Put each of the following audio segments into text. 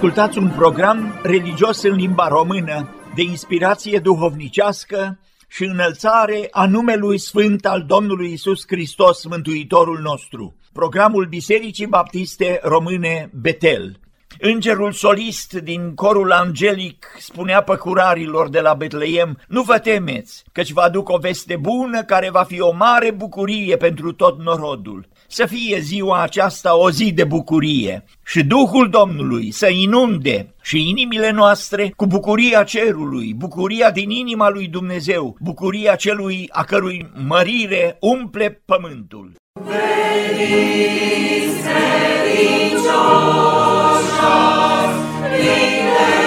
Ascultați un program religios în limba română de inspirație duhovnicească și înălțare a numelui Sfânt al Domnului Isus Hristos, Mântuitorul nostru. Programul Bisericii Baptiste Române Betel. Îngerul solist din corul angelic spunea păcurarilor de la Betleem, nu vă temeți, căci vă aduc o veste bună care va fi o mare bucurie pentru tot norodul. Să fie ziua aceasta o zi de bucurie și Duhul Domnului să inunde și inimile noastre cu bucuria cerului, bucuria din inima lui Dumnezeu, bucuria celui a cărui mărire umple pământul. Veniți, Linda.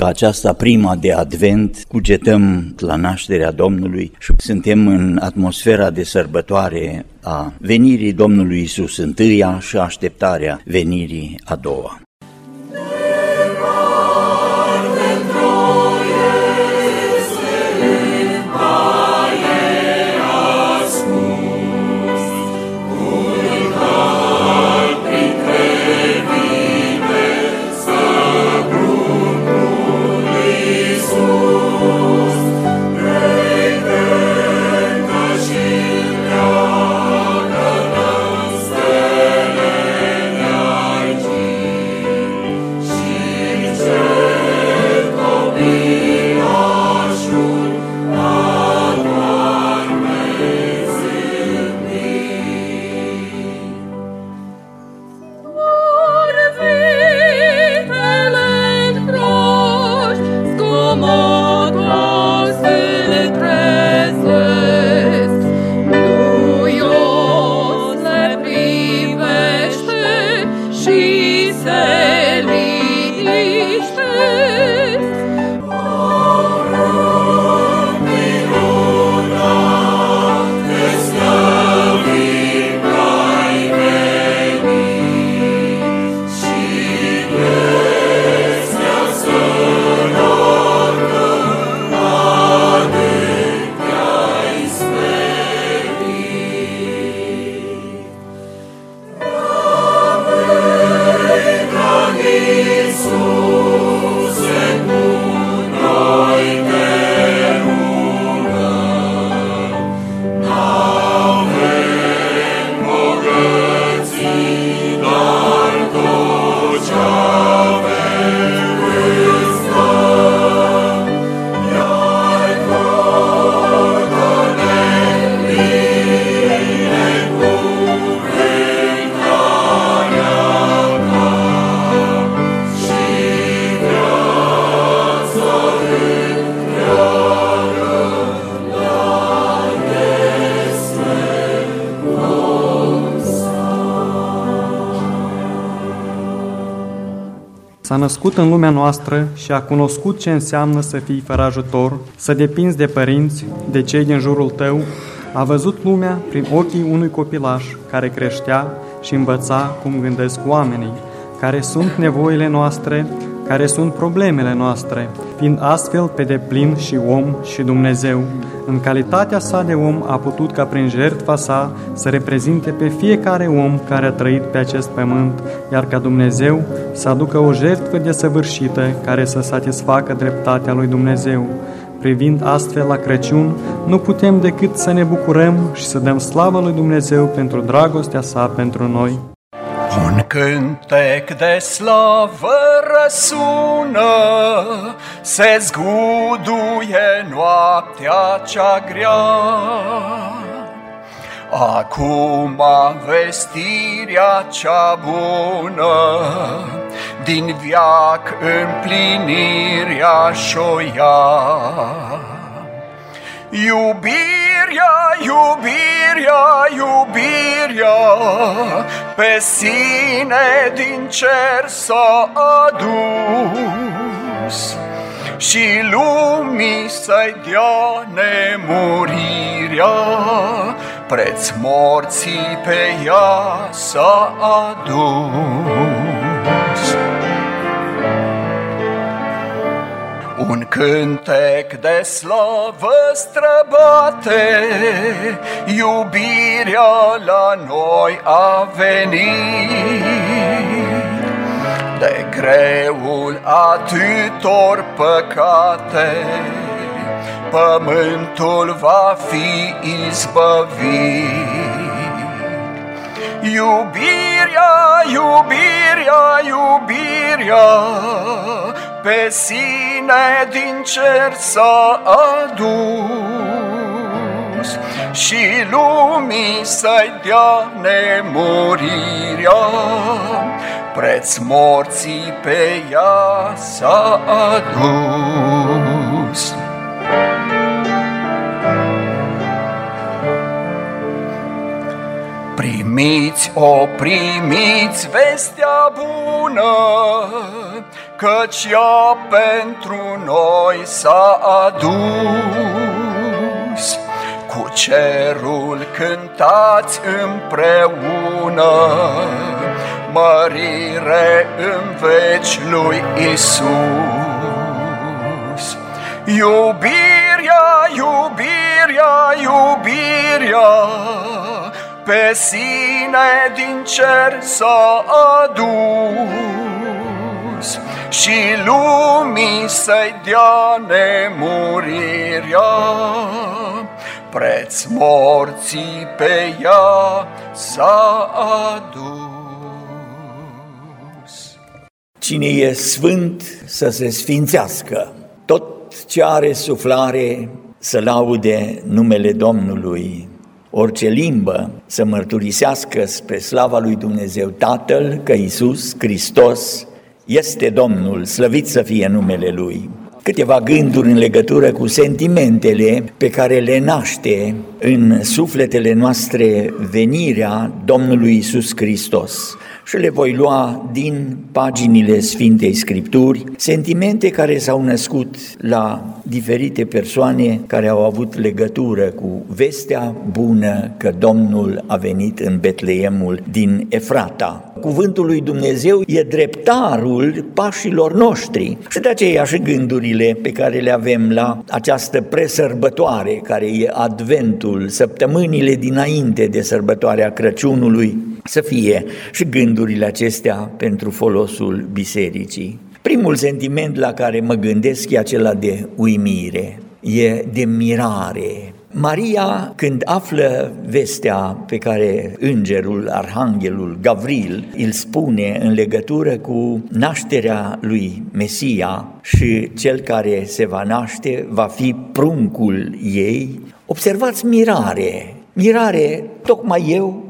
Duminica aceasta, prima de advent, cugetăm la nașterea Domnului și suntem în atmosfera de sărbătoare a venirii Domnului Isus întâia și așteptarea venirii a doua. Născut în lumea noastră și a cunoscut ce înseamnă să fii fără ajutor, să depinzi de părinți, de cei din jurul tău, A văzut lumea prin ochii unui copilaș care creștea și învăța cum gândesc oamenii, care sunt nevoile noastre, care sunt problemele noastre, fiind astfel pe deplin și om și Dumnezeu. În calitatea sa de om a putut ca prin jertfa sa să reprezinte pe fiecare om care a trăit pe acest pământ, iar ca Dumnezeu să aducă o jertfă desăvârșită care să satisfacă dreptatea lui Dumnezeu. Privind astfel la Crăciun, nu putem decât să ne bucurăm și să dăm slavă lui Dumnezeu pentru dragostea sa pentru noi. Un cântec de slavă răsună, se zguduie noaptea cea grea. Acum vestirea cea bună, din viac împlinirea șoia. Iubirea, iubirea, iubirea Pe sine din cer s-a adus. Și lumii să-i dea nemurirea Preț morții pe ea s-a adus Un cântec de slavă străbate, iubirea la noi a venit. De greul atâtor păcate, pământul va fi izbăvit. Iubirea, iubirea, iubirea, pe sine din cer s-a adus și lumii să-i dea nemurirea, preț morții pe ea s-a adus. Primiți, o primiți vestea bună, Căci ea pentru noi s-a adus. Cu cerul cântați împreună, Mărire în veci lui Isus. Iubirea, iubirea, iubirea, pe sine din cer s-a adus și lumii să-i dea nemurirea, preț morții pe ea s-a adus. Cine e sfânt să se sfințească, tot ce are suflare să laude numele Domnului, orice limbă să mărturisească spre slava lui Dumnezeu Tatăl că Iisus Hristos este Domnul, slăvit să fie numele Lui. Câteva gânduri în legătură cu sentimentele pe care le naște în sufletele noastre venirea Domnului Isus Hristos și le voi lua din paginile Sfintei Scripturi, sentimente care s-au născut la diferite persoane care au avut legătură cu vestea bună că Domnul a venit în Betleemul din Efrata. Cuvântul lui Dumnezeu e dreptarul pașilor noștri și de aceea și gândurile pe care le avem la această presărbătoare care e adventul, săptămânile dinainte de sărbătoarea Crăciunului, să fie și gândurile acestea pentru folosul bisericii. Primul sentiment la care mă gândesc e acela de uimire, e de mirare. Maria, când află vestea pe care îngerul, arhanghelul Gavril îl spune în legătură cu nașterea lui Mesia și cel care se va naște va fi pruncul ei, observați mirare, mirare, tocmai eu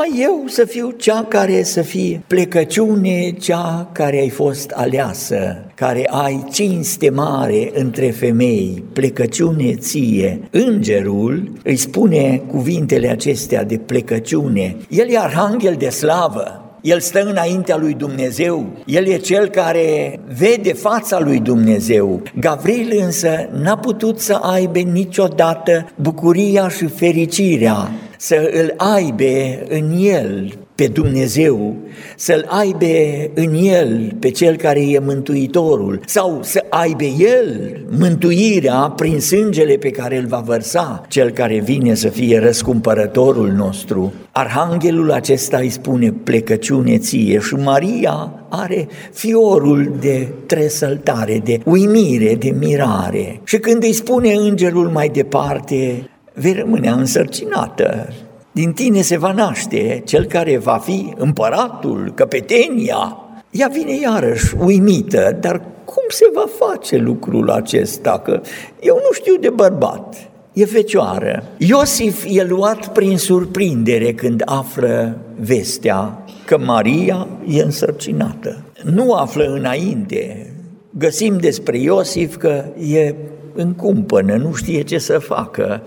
Tocmai eu să fiu cea care să fie plecăciune, cea care ai fost aleasă, care ai cinste mare între femei, plecăciune ție. Îngerul îi spune cuvintele acestea de plecăciune. El e arhanghel de slavă, El stă înaintea lui Dumnezeu, el e cel care vede fața lui Dumnezeu. Gavril însă n-a putut să aibă niciodată bucuria și fericirea să îl aibă în el pe Dumnezeu, să-L aibă în El pe Cel care e Mântuitorul sau să aibă El mântuirea prin sângele pe care îl va vărsa, Cel care vine să fie răscumpărătorul nostru. Arhanghelul acesta îi spune plecăciune ție și Maria are fiorul de tresăltare, de uimire, de mirare. Și când îi spune îngerul mai departe, vei rămâne însărcinată din tine se va naște cel care va fi împăratul, căpetenia. Ea vine iarăși uimită, dar cum se va face lucrul acesta? Că eu nu știu de bărbat, e fecioară. Iosif e luat prin surprindere când află vestea că Maria e însărcinată. Nu află înainte. Găsim despre Iosif că e în cumpănă, nu știe ce să facă,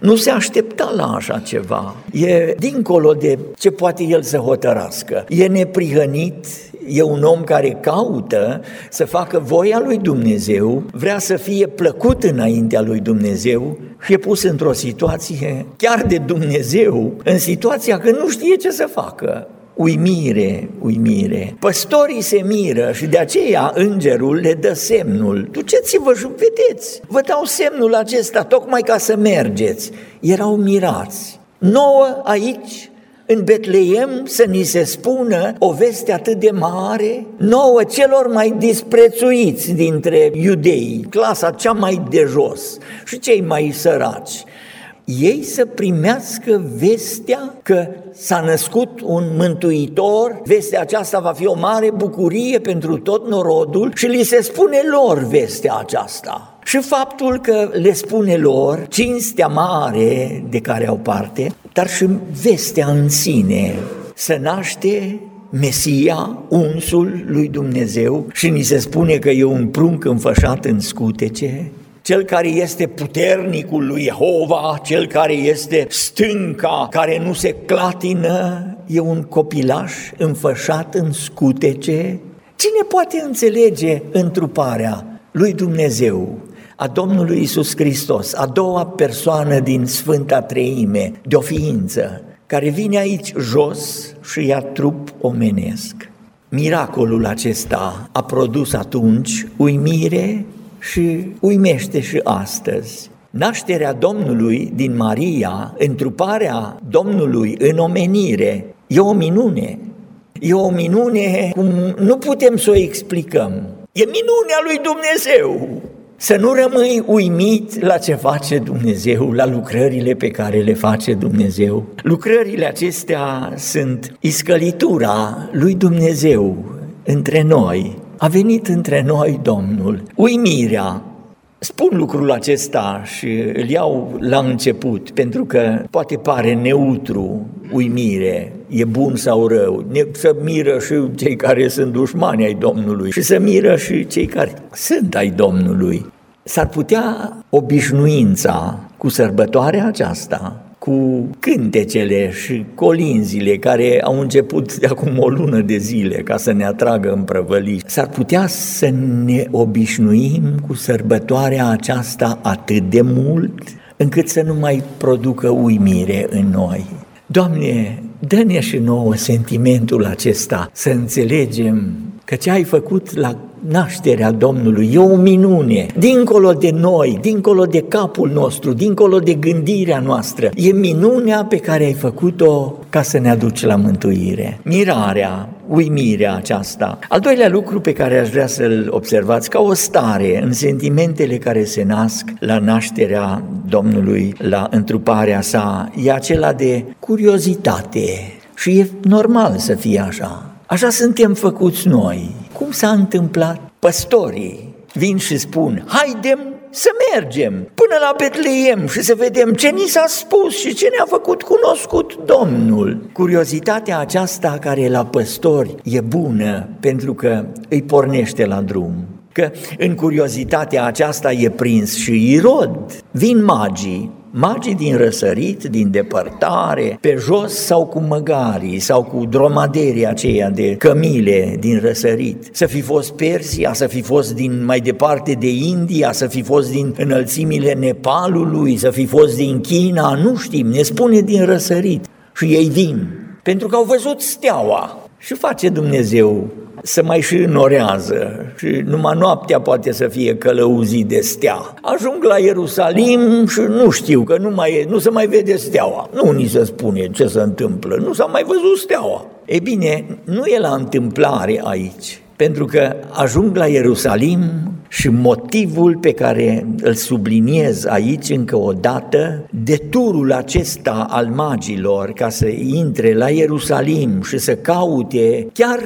nu se aștepta la așa ceva. E dincolo de ce poate el să hotărască. E neprihănit, e un om care caută să facă voia lui Dumnezeu, vrea să fie plăcut înaintea lui Dumnezeu și e pus într-o situație chiar de Dumnezeu, în situația că nu știe ce să facă uimire, uimire. Păstorii se miră și de aceea îngerul le dă semnul. Duceți-vă și vedeți, vă dau semnul acesta tocmai ca să mergeți. Erau mirați. Nouă aici, în Betleem, să ni se spună o veste atât de mare, nouă celor mai disprețuiți dintre iudei, clasa cea mai de jos și cei mai săraci ei să primească vestea că s-a născut un mântuitor, vestea aceasta va fi o mare bucurie pentru tot norodul și li se spune lor vestea aceasta. Și faptul că le spune lor cinstea mare de care au parte, dar și vestea în sine, să naște Mesia, unsul lui Dumnezeu și ni se spune că e un prunc înfășat în scutece, cel care este puternicul lui Jehova, cel care este stânca, care nu se clatină, e un copilaș înfășat în scutece. Cine poate înțelege întruparea lui Dumnezeu, a Domnului Isus Hristos, a doua persoană din Sfânta Treime, de o ființă, care vine aici jos și ia trup omenesc. Miracolul acesta a produs atunci uimire și uimește și astăzi. Nașterea Domnului din Maria, întruparea Domnului în omenire, e o minune. E o minune cum nu putem să o explicăm. E minunea lui Dumnezeu. Să nu rămâi uimit la ce face Dumnezeu, la lucrările pe care le face Dumnezeu. Lucrările acestea sunt iscălitura lui Dumnezeu între noi, a venit între noi Domnul. Uimirea, Spun lucrul acesta și îl iau la început, pentru că poate pare neutru, uimire, e bun sau rău, ne, să miră și cei care sunt dușmani ai Domnului și să miră și cei care sunt ai Domnului. S-ar putea obișnuința cu sărbătoarea aceasta cu cântecele și colinzile care au început de acum o lună de zile ca să ne atragă în prăvălii. S-ar putea să ne obișnuim cu sărbătoarea aceasta atât de mult încât să nu mai producă uimire în noi. Doamne, dă-ne și nouă sentimentul acesta, să înțelegem că ce ai făcut la nașterea Domnului e o minune, dincolo de noi, dincolo de capul nostru, dincolo de gândirea noastră. E minunea pe care ai făcut-o ca să ne aduci la mântuire. Mirarea, uimirea aceasta. Al doilea lucru pe care aș vrea să-l observați ca o stare în sentimentele care se nasc la nașterea Domnului, la întruparea sa, e acela de curiozitate. Și e normal să fie așa. Așa suntem făcuți noi. Cum s-a întâmplat? Păstorii vin și spun, haidem să mergem până la Betleem și să vedem ce ni s-a spus și ce ne-a făcut cunoscut Domnul. Curiozitatea aceasta care la păstori e bună pentru că îi pornește la drum. Că în curiozitatea aceasta e prins și Irod. Vin magii, magii din răsărit, din depărtare, pe jos sau cu măgarii sau cu dromaderii aceia de cămile din răsărit, să fi fost Persia, să fi fost din mai departe de India, să fi fost din înălțimile Nepalului, să fi fost din China, nu știm, ne spune din răsărit. Și ei vin, pentru că au văzut steaua. Și face Dumnezeu să mai și înorează și numai noaptea poate să fie călăuzit de stea. Ajung la Ierusalim și nu știu că nu, mai e, nu se mai vede steaua. Nu ni se spune ce se întâmplă, nu s-a mai văzut steaua. E bine, nu e la întâmplare aici, pentru că ajung la Ierusalim și motivul pe care îl subliniez aici încă o dată, de turul acesta al magilor ca să intre la Ierusalim și să caute chiar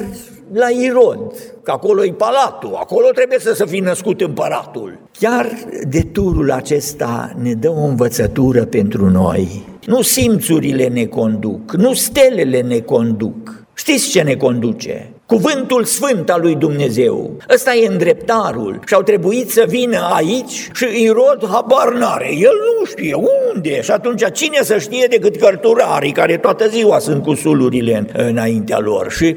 la Irod, că acolo e palatul, acolo trebuie să se fi născut împăratul. Chiar de turul acesta ne dă o învățătură pentru noi. Nu simțurile ne conduc, nu stelele ne conduc. Știți ce ne conduce? Cuvântul sfânt al lui Dumnezeu. Ăsta e îndreptarul și au trebuit să vină aici și Irod habar n-are. El nu știe unde și atunci cine să știe decât cărturarii care toată ziua sunt cu sulurile înaintea lor. Și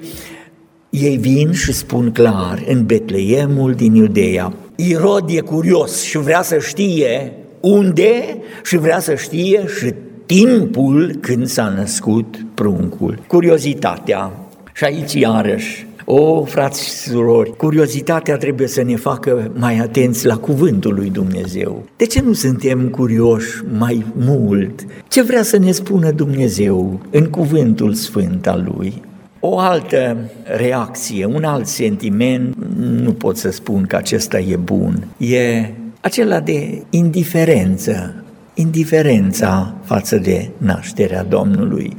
ei vin și spun clar, în Betleemul din Iudeea, Irod e curios și vrea să știe unde și vrea să știe și timpul când s-a născut pruncul. Curiozitatea. Și aici iarăși o, frați și surori, curiozitatea trebuie să ne facă mai atenți la cuvântul lui Dumnezeu. De ce nu suntem curioși mai mult? Ce vrea să ne spună Dumnezeu în cuvântul sfânt al lui? O altă reacție, un alt sentiment, nu pot să spun că acesta e bun, e acela de indiferență, indiferența față de nașterea Domnului.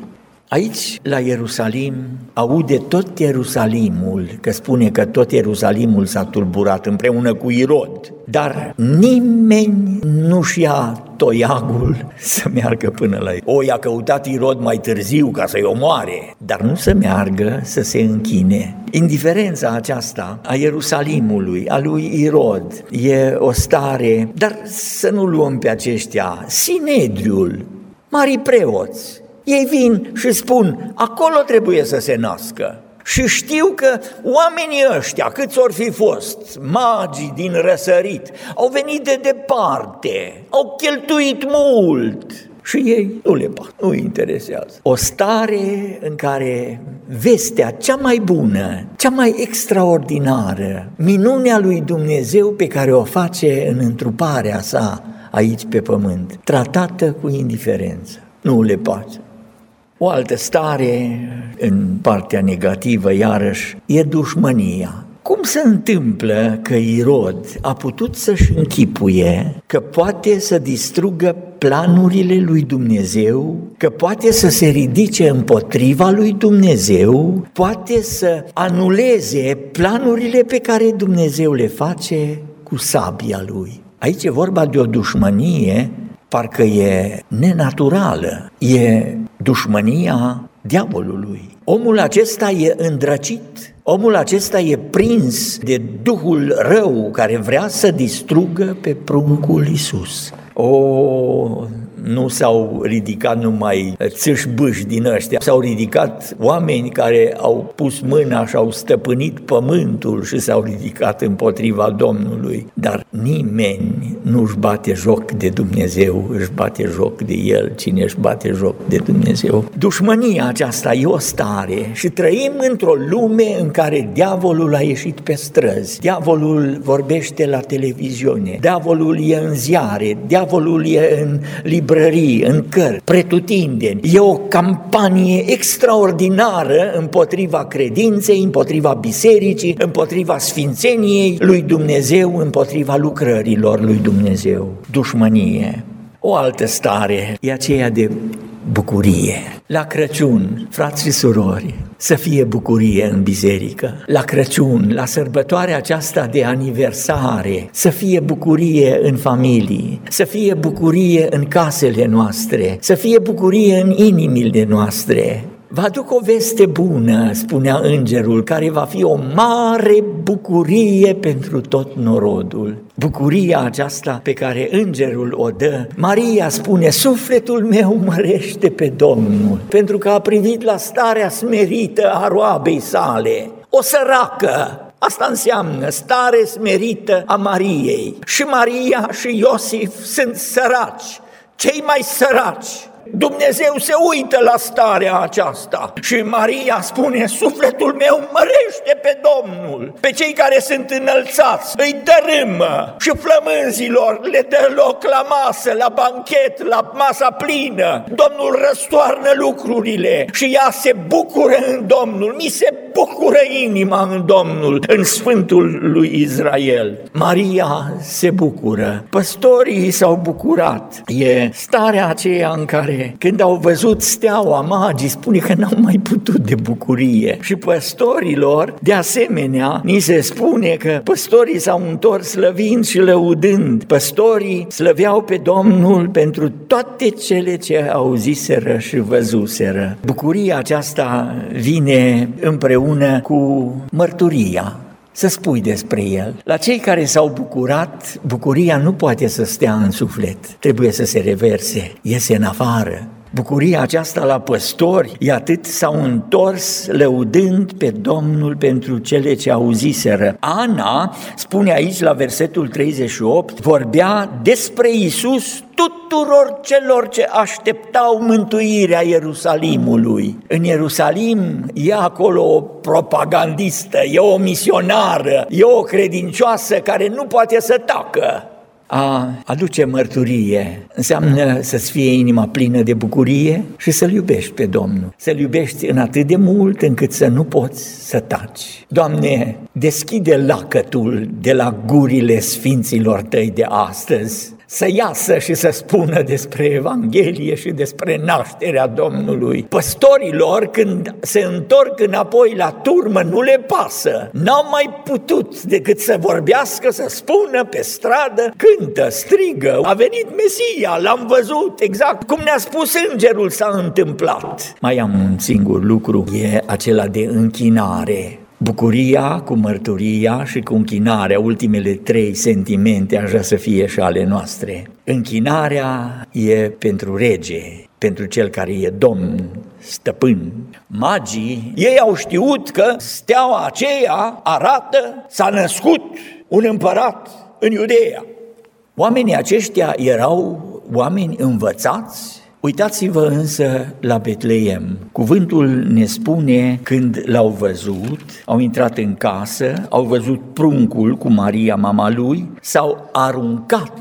Aici, la Ierusalim, aude tot Ierusalimul, că spune că tot Ierusalimul s-a tulburat împreună cu Irod, dar nimeni nu-și ia toiagul să meargă până la ei. O, i-a căutat Irod mai târziu ca să-i omoare, dar nu să meargă să se închine. Indiferența aceasta a Ierusalimului, a lui Irod, e o stare, dar să nu luăm pe aceștia, Sinedriul, mari preoți, ei vin și spun, acolo trebuie să se nască. Și știu că oamenii ăștia, câți ori fi fost, magii din răsărit, au venit de departe, au cheltuit mult, și ei nu le pasă, nu interesează. O stare în care vestea cea mai bună, cea mai extraordinară, minunea lui Dumnezeu pe care o face în întruparea sa aici pe pământ, tratată cu indiferență, nu le pasă. O altă stare, în partea negativă, iarăși, e dușmănia. Cum se întâmplă că Irod a putut să-și închipuie că poate să distrugă planurile lui Dumnezeu, că poate să se ridice împotriva lui Dumnezeu, poate să anuleze planurile pe care Dumnezeu le face cu sabia lui? Aici e vorba de o dușmănie parcă e nenaturală, e dușmănia diavolului. Omul acesta e îndrăcit, omul acesta e prins de Duhul rău care vrea să distrugă pe pruncul Isus. O, nu s-au ridicat numai țâșbâși din ăștia, s-au ridicat oameni care au pus mâna și au stăpânit pământul și s-au ridicat împotriva Domnului, dar nimeni nu își bate joc de Dumnezeu, își bate joc de El, cine își bate joc de Dumnezeu. Dușmânia aceasta e o stare și trăim într-o lume în care diavolul a ieșit pe străzi, diavolul vorbește la televiziune, diavolul e în ziare, diavolul e în libertate, librării, în cărți, pretutindeni. E o campanie extraordinară împotriva credinței, împotriva bisericii, împotriva sfințeniei lui Dumnezeu, împotriva lucrărilor lui Dumnezeu. Dușmănie. O altă stare e aceea de bucurie. La Crăciun, frați și surori, să fie bucurie în biserică. La Crăciun, la sărbătoarea aceasta de aniversare, să fie bucurie în familii, să fie bucurie în casele noastre, să fie bucurie în inimile noastre. Vă aduc o veste bună, spunea îngerul, care va fi o mare bucurie pentru tot norodul. Bucuria aceasta pe care îngerul o dă, Maria spune, sufletul meu mărește pe Domnul, pentru că a privit la starea smerită a roabei sale. O săracă, Asta înseamnă stare smerită a Mariei. Și Maria și Iosif sunt săraci, cei mai săraci Dumnezeu se uită la starea aceasta și Maria spune, sufletul meu mărește pe Domnul, pe cei care sunt înălțați, îi dărâmă și flămânzilor le dă loc la masă, la banchet, la masa plină. Domnul răstoarnă lucrurile și ea se bucură în Domnul, mi se bucură inima în Domnul, în Sfântul lui Israel. Maria se bucură, păstorii s-au bucurat, e starea aceea în care când au văzut steaua, magii spune că n-au mai putut de bucurie. Și păstorilor, de asemenea, ni se spune că păstorii s-au întors slăvind și lăudând. Păstorii slăveau pe Domnul pentru toate cele ce auziseră și văzuseră. Bucuria aceasta vine împreună cu mărturia să spui despre el. La cei care s-au bucurat, bucuria nu poate să stea în suflet, trebuie să se reverse, iese în afară. Bucuria aceasta la păstori, e atât s-au întors lăudând pe Domnul pentru cele ce auziseră. Ana spune aici la versetul 38, vorbea despre Isus tuturor celor ce așteptau mântuirea Ierusalimului. În Ierusalim e acolo o propagandistă, e o misionară, e o credincioasă care nu poate să tacă a aduce mărturie înseamnă să-ți fie inima plină de bucurie și să-L iubești pe Domnul. Să-L iubești în atât de mult încât să nu poți să taci. Doamne, deschide lacătul de la gurile sfinților tăi de astăzi să iasă și să spună despre Evanghelie și despre nașterea Domnului. Păstorilor, când se întorc înapoi la turmă, nu le pasă. N-au mai putut decât să vorbească, să spună pe stradă, cântă, strigă, a venit Mesia, l-am văzut, exact cum ne-a spus îngerul s-a întâmplat. Mai am un singur lucru, e acela de închinare. Bucuria cu mărturia și cu închinarea, ultimele trei sentimente, aș vrea să fie și ale noastre. Închinarea e pentru rege, pentru cel care e domn, stăpân. Magii, ei au știut că steaua aceea arată, s-a născut un împărat în Iudeea. Oamenii aceștia erau oameni învățați, Uitați-vă însă la Betleem. Cuvântul ne spune când l-au văzut, au intrat în casă, au văzut pruncul cu Maria, mama lui, s-au aruncat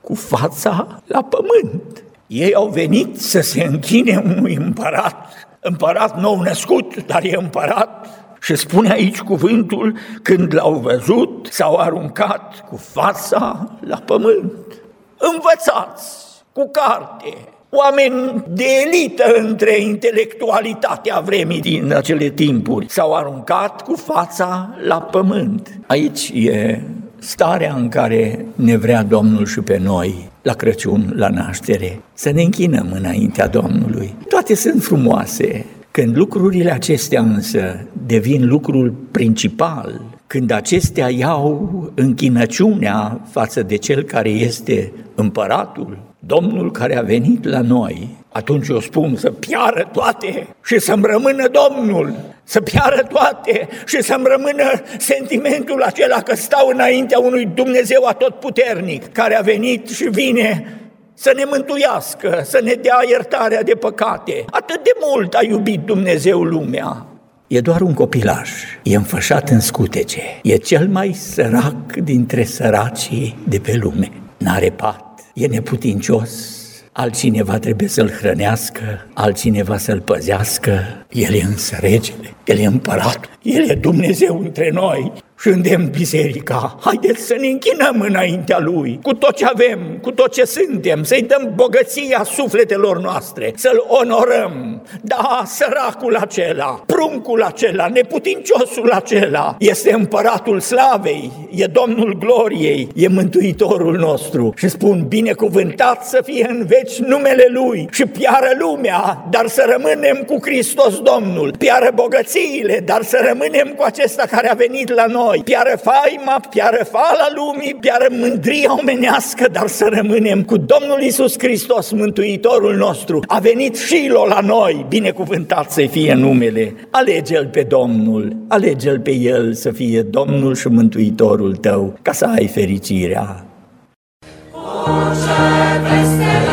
cu fața la pământ. Ei au venit să se închine unui împărat, împărat nou născut, dar e împărat, și spune aici cuvântul, când l-au văzut, s-au aruncat cu fața la pământ. Învățați cu carte, oameni de elită între intelectualitatea vremii din acele timpuri. S-au aruncat cu fața la pământ. Aici e starea în care ne vrea Domnul și pe noi la Crăciun, la naștere, să ne închinăm înaintea Domnului. Toate sunt frumoase, când lucrurile acestea însă devin lucrul principal, când acestea iau închinăciunea față de cel care este împăratul, Domnul care a venit la noi, atunci eu spun să piară toate și să-mi rămână Domnul, să piară toate și să-mi rămână sentimentul acela că stau înaintea unui Dumnezeu atotputernic care a venit și vine să ne mântuiască, să ne dea iertarea de păcate. Atât de mult a iubit Dumnezeu lumea. E doar un copilaj, e înfășat în scutece, e cel mai sărac dintre săracii de pe lume. N-are pat, e neputincios, altcineva trebuie să-l hrănească, altcineva să-l păzească, el e însă regele, el e împărat, el e Dumnezeu între noi și îndemn biserica. Haideți să ne închinăm înaintea Lui, cu tot ce avem, cu tot ce suntem, să-i dăm bogăția sufletelor noastre, să-L onorăm. Da, săracul acela, pruncul acela, neputinciosul acela, este împăratul slavei, e Domnul gloriei, e Mântuitorul nostru. Și spun, binecuvântat să fie în veci numele Lui și piară lumea, dar să rămânem cu Hristos Domnul, piară bogățiile, dar să rămânem cu acesta care a venit la noi, piară faima, piară fala lumii, piară mândria omenească, dar să rămânem cu Domnul Isus Hristos, Mântuitorul nostru. A venit Shilo la noi, binecuvântat să fie numele. Alege-L pe Domnul, alege-L pe El să fie Domnul și Mântuitorul tău, ca să ai fericirea. Orice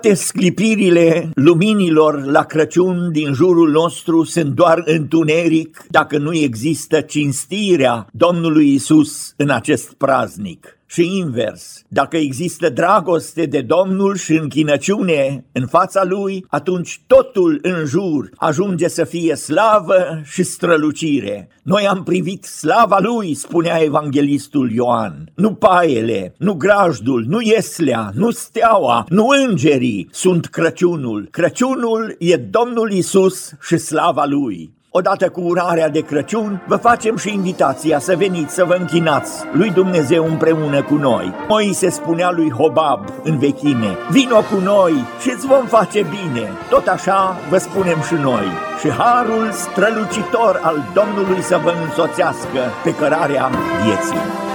Toate sclipirile luminilor la Crăciun din jurul nostru sunt doar întuneric dacă nu există cinstirea Domnului Isus în acest praznic și invers. Dacă există dragoste de Domnul și închinăciune în fața Lui, atunci totul în jur ajunge să fie slavă și strălucire. Noi am privit slava Lui, spunea evanghelistul Ioan. Nu paiele, nu grajdul, nu ieslea, nu steaua, nu îngerii sunt Crăciunul. Crăciunul e Domnul Isus și slava Lui. Odată cu urarea de Crăciun, vă facem și invitația să veniți să vă închinați lui Dumnezeu împreună cu noi. se spunea lui Hobab în vechime, vino cu noi și îți vom face bine. Tot așa vă spunem și noi. Și harul strălucitor al Domnului să vă însoțească pe cărarea vieții.